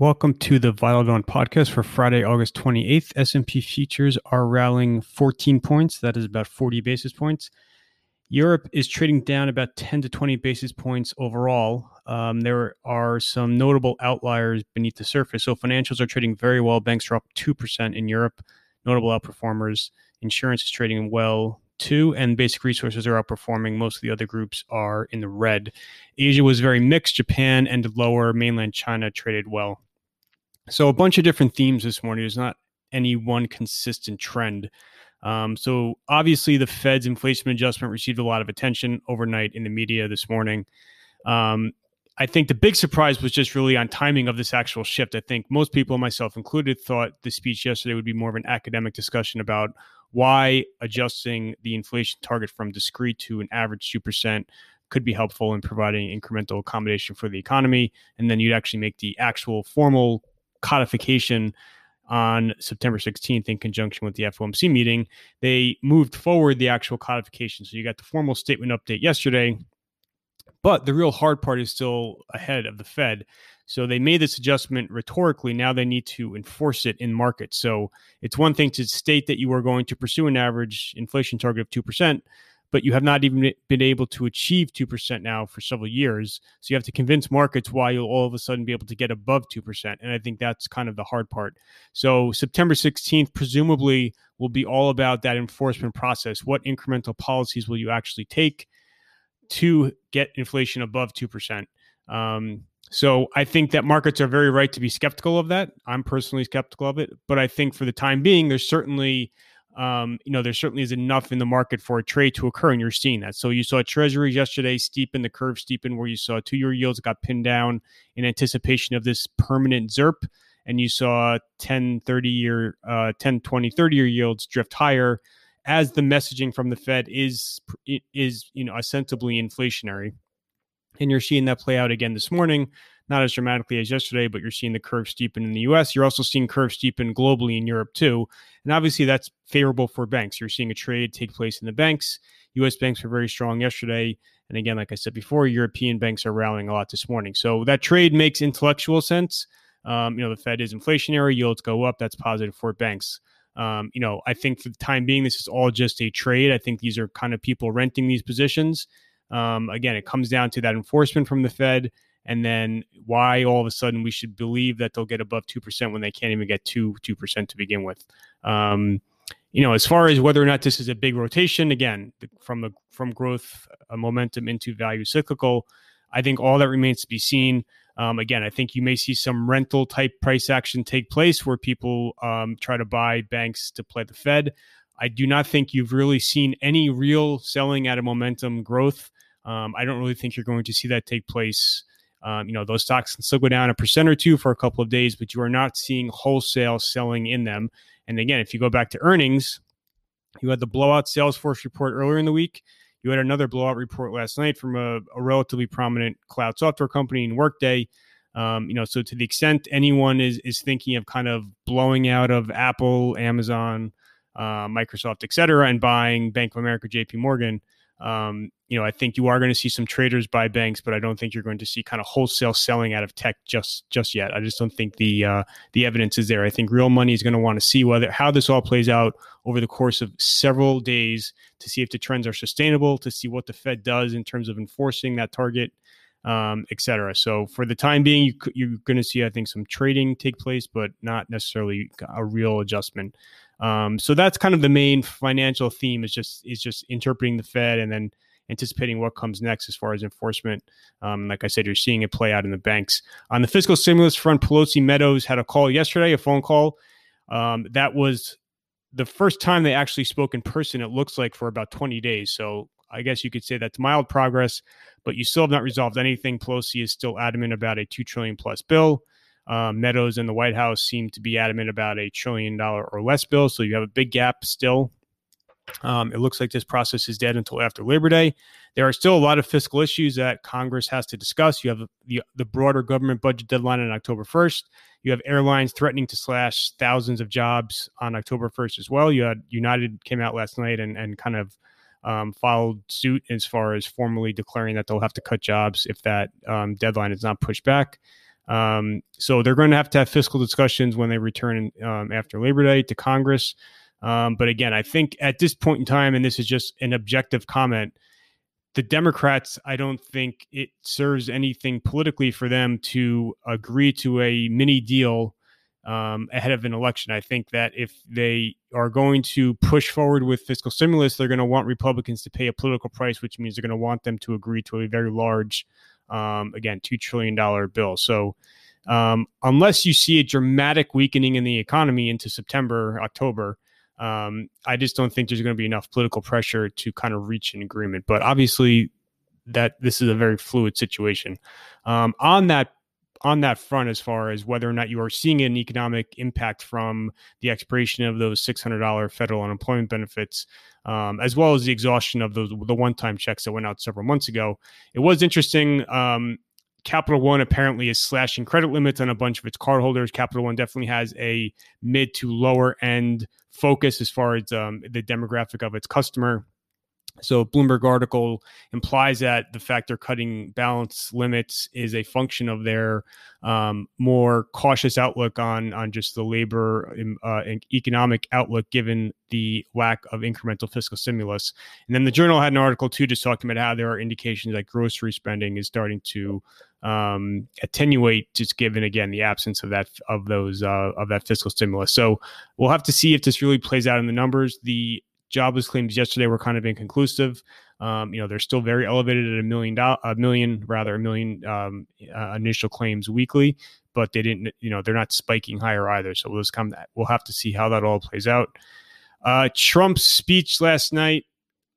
Welcome to the Vital Dawn podcast for Friday, August 28th. S&P futures are rallying 14 points. That is about 40 basis points. Europe is trading down about 10 to 20 basis points overall. Um, there are some notable outliers beneath the surface. So financials are trading very well. Banks are up 2% in Europe. Notable outperformers. Insurance is trading well too, and basic resources are outperforming. Most of the other groups are in the red. Asia was very mixed. Japan ended lower. Mainland China traded well. So a bunch of different themes this morning. There's not any one consistent trend. Um, so obviously, the Fed's inflation adjustment received a lot of attention overnight in the media this morning. Um, I think the big surprise was just really on timing of this actual shift. I think most people, myself included, thought the speech yesterday would be more of an academic discussion about why adjusting the inflation target from discrete to an average 2% could be helpful in providing incremental accommodation for the economy. And then you'd actually make the actual formal codification on September 16th in conjunction with the FOMC meeting. They moved forward the actual codification. So you got the formal statement update yesterday, but the real hard part is still ahead of the Fed. So they made this adjustment rhetorically. Now they need to enforce it in markets. So it's one thing to state that you are going to pursue an average inflation target of 2%, but you have not even been able to achieve 2% now for several years. So you have to convince markets why you'll all of a sudden be able to get above 2%. And I think that's kind of the hard part. So September 16th, presumably, will be all about that enforcement process. What incremental policies will you actually take to get inflation above 2%? Um, so I think that markets are very right to be skeptical of that. I'm personally skeptical of it, but I think for the time being, there's certainly um, you know, there certainly is enough in the market for a trade to occur, and you're seeing that. So you saw Treasuries yesterday steepen the curve, steepen where you saw two-year yields got pinned down in anticipation of this permanent ZERP, and you saw 10, 30 year, uh, 10, 20, 30 year yields drift higher as the messaging from the Fed is is you know ostensibly inflationary, and you're seeing that play out again this morning not as dramatically as yesterday, but you're seeing the curve steepen in the US. You're also seeing curve steepen globally in Europe too. And obviously that's favorable for banks. You're seeing a trade take place in the banks. US banks were very strong yesterday. And again, like I said before, European banks are rallying a lot this morning. So that trade makes intellectual sense. Um, you know, the Fed is inflationary, yields go up. That's positive for banks. Um, you know, I think for the time being, this is all just a trade. I think these are kind of people renting these positions. Um, again, it comes down to that enforcement from the Fed and then why all of a sudden we should believe that they'll get above 2% when they can't even get 2 2% to begin with. Um, you know as far as whether or not this is a big rotation again from a from growth momentum into value cyclical i think all that remains to be seen. Um, again i think you may see some rental type price action take place where people um, try to buy banks to play the fed. I do not think you've really seen any real selling at a momentum growth. Um, i don't really think you're going to see that take place um, you know, those stocks can still go down a percent or two for a couple of days, but you are not seeing wholesale selling in them. And again, if you go back to earnings, you had the blowout Salesforce report earlier in the week. You had another blowout report last night from a, a relatively prominent cloud software company in Workday. Um, you know, so to the extent anyone is is thinking of kind of blowing out of Apple, Amazon, uh, Microsoft, et cetera, and buying Bank of America, J.P. Morgan, um, you know, I think you are going to see some traders buy banks, but I don't think you're going to see kind of wholesale selling out of tech just just yet. I just don't think the uh, the evidence is there. I think real money is going to want to see whether how this all plays out over the course of several days to see if the trends are sustainable, to see what the Fed does in terms of enforcing that target, um, et cetera. So for the time being, you, you're going to see, I think, some trading take place, but not necessarily a real adjustment. Um, so that's kind of the main financial theme is just is just interpreting the Fed and then anticipating what comes next as far as enforcement. Um, like I said, you're seeing it play out in the banks. On the fiscal stimulus front, Pelosi Meadows had a call yesterday, a phone call. Um, that was the first time they actually spoke in person, it looks like, for about 20 days. So I guess you could say that's mild progress, but you still have not resolved anything. Pelosi is still adamant about a 2 trillion plus bill. Um, Meadows and the White House seem to be adamant about a trillion dollar or less bill. So you have a big gap still. Um, it looks like this process is dead until after Labor Day. There are still a lot of fiscal issues that Congress has to discuss. You have the, the broader government budget deadline on October 1st. You have airlines threatening to slash thousands of jobs on October 1st as well. You had United came out last night and, and kind of um, followed suit as far as formally declaring that they'll have to cut jobs if that um, deadline is not pushed back. Um, so they're going to have to have fiscal discussions when they return um, after Labor Day to Congress. Um, but again, I think at this point in time, and this is just an objective comment, the Democrats, I don't think it serves anything politically for them to agree to a mini deal um, ahead of an election. I think that if they are going to push forward with fiscal stimulus, they're going to want Republicans to pay a political price, which means they're going to want them to agree to a very large, um, again, $2 trillion bill. So, um, unless you see a dramatic weakening in the economy into September, October, um, I just don't think there's going to be enough political pressure to kind of reach an agreement. But obviously, that this is a very fluid situation. Um, on that on that front, as far as whether or not you are seeing an economic impact from the expiration of those six hundred dollar federal unemployment benefits, um, as well as the exhaustion of those the one time checks that went out several months ago, it was interesting. Um, Capital One apparently is slashing credit limits on a bunch of its cardholders. Capital One definitely has a mid to lower end focus as far as um, the demographic of its customer. So, Bloomberg article implies that the fact they're cutting balance limits is a function of their um, more cautious outlook on on just the labor um, uh, and economic outlook, given the lack of incremental fiscal stimulus. And then the journal had an article too, just talking about how there are indications that grocery spending is starting to um, attenuate, just given again the absence of that of those uh, of that fiscal stimulus. So we'll have to see if this really plays out in the numbers. The jobless claims yesterday were kind of inconclusive. Um, you know, they're still very elevated at a million dollar, a million rather, a million um, uh, initial claims weekly, but they didn't. You know, they're not spiking higher either. So we'll just come. We'll have to see how that all plays out. Uh, Trump's speech last night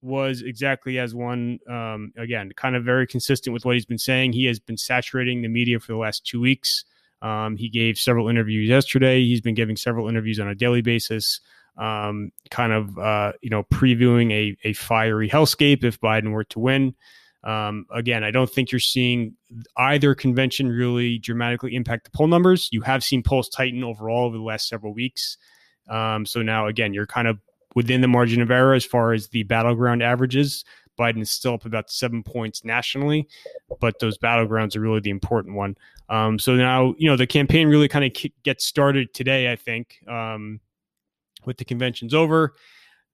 was exactly as one. Um, again, kind of very consistent with what he's been saying. He has been saturating the media for the last two weeks. Um, he gave several interviews yesterday. He's been giving several interviews on a daily basis um, kind of uh, you know previewing a, a fiery hellscape if Biden were to win. Um, again, I don't think you're seeing either convention really dramatically impact the poll numbers. You have seen polls tighten overall over the last several weeks. Um, so now, again, you're kind of within the margin of error as far as the battleground averages. Biden is still up about seven points nationally, but those battlegrounds are really the important one. Um, so now, you know, the campaign really kind of gets started today, I think. Um, with the conventions over.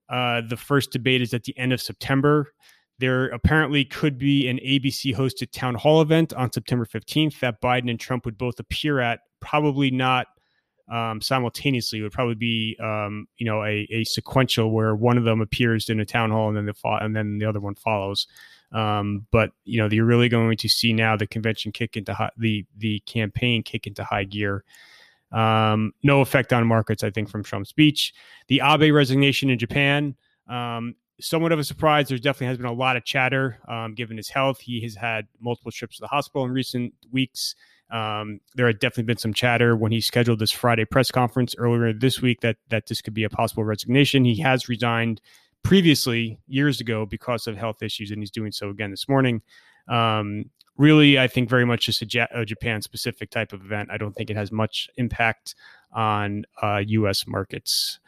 Uh, the first debate is at the end of September. There apparently could be an ABC hosted town hall event on September 15th that Biden and Trump would both appear at, probably not um, simultaneously. Would probably be, um, you know, a, a, sequential where one of them appears in a town hall and then the fo- and then the other one follows. Um, but you know, you're really going to see now the convention kick into high, the the campaign kick into high gear. Um, no effect on markets, I think, from Trump's speech. The Abe resignation in Japan, um, somewhat of a surprise. There definitely has been a lot of chatter um, given his health. He has had multiple trips to the hospital in recent weeks. Um, there had definitely been some chatter when he scheduled this Friday press conference earlier this week that that this could be a possible resignation. He has resigned previously years ago because of health issues, and he's doing so again this morning. Um, really, I think very much just a, a Japan specific type of event. I don't think it has much impact on uh, U.S. markets.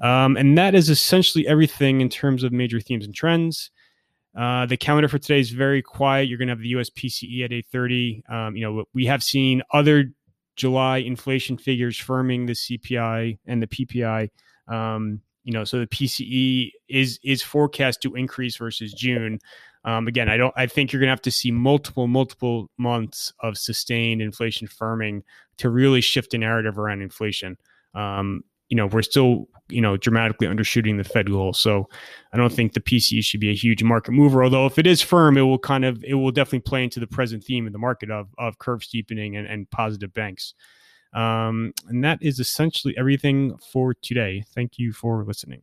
Um, and that is essentially everything in terms of major themes and trends. Uh, the calendar for today is very quiet. You're going to have the US PCE at 8:30. Um, you know, we have seen other July inflation figures firming the CPI and the PPI. Um, you know, so the PCE is is forecast to increase versus June. Um, again, I don't. I think you're going to have to see multiple, multiple months of sustained inflation firming to really shift the narrative around inflation. Um, you know, we're still, you know, dramatically undershooting the Fed goal. So I don't think the PCE should be a huge market mover. Although if it is firm, it will kind of, it will definitely play into the present theme of the market of of curve steepening and, and positive banks. Um, and that is essentially everything for today. Thank you for listening.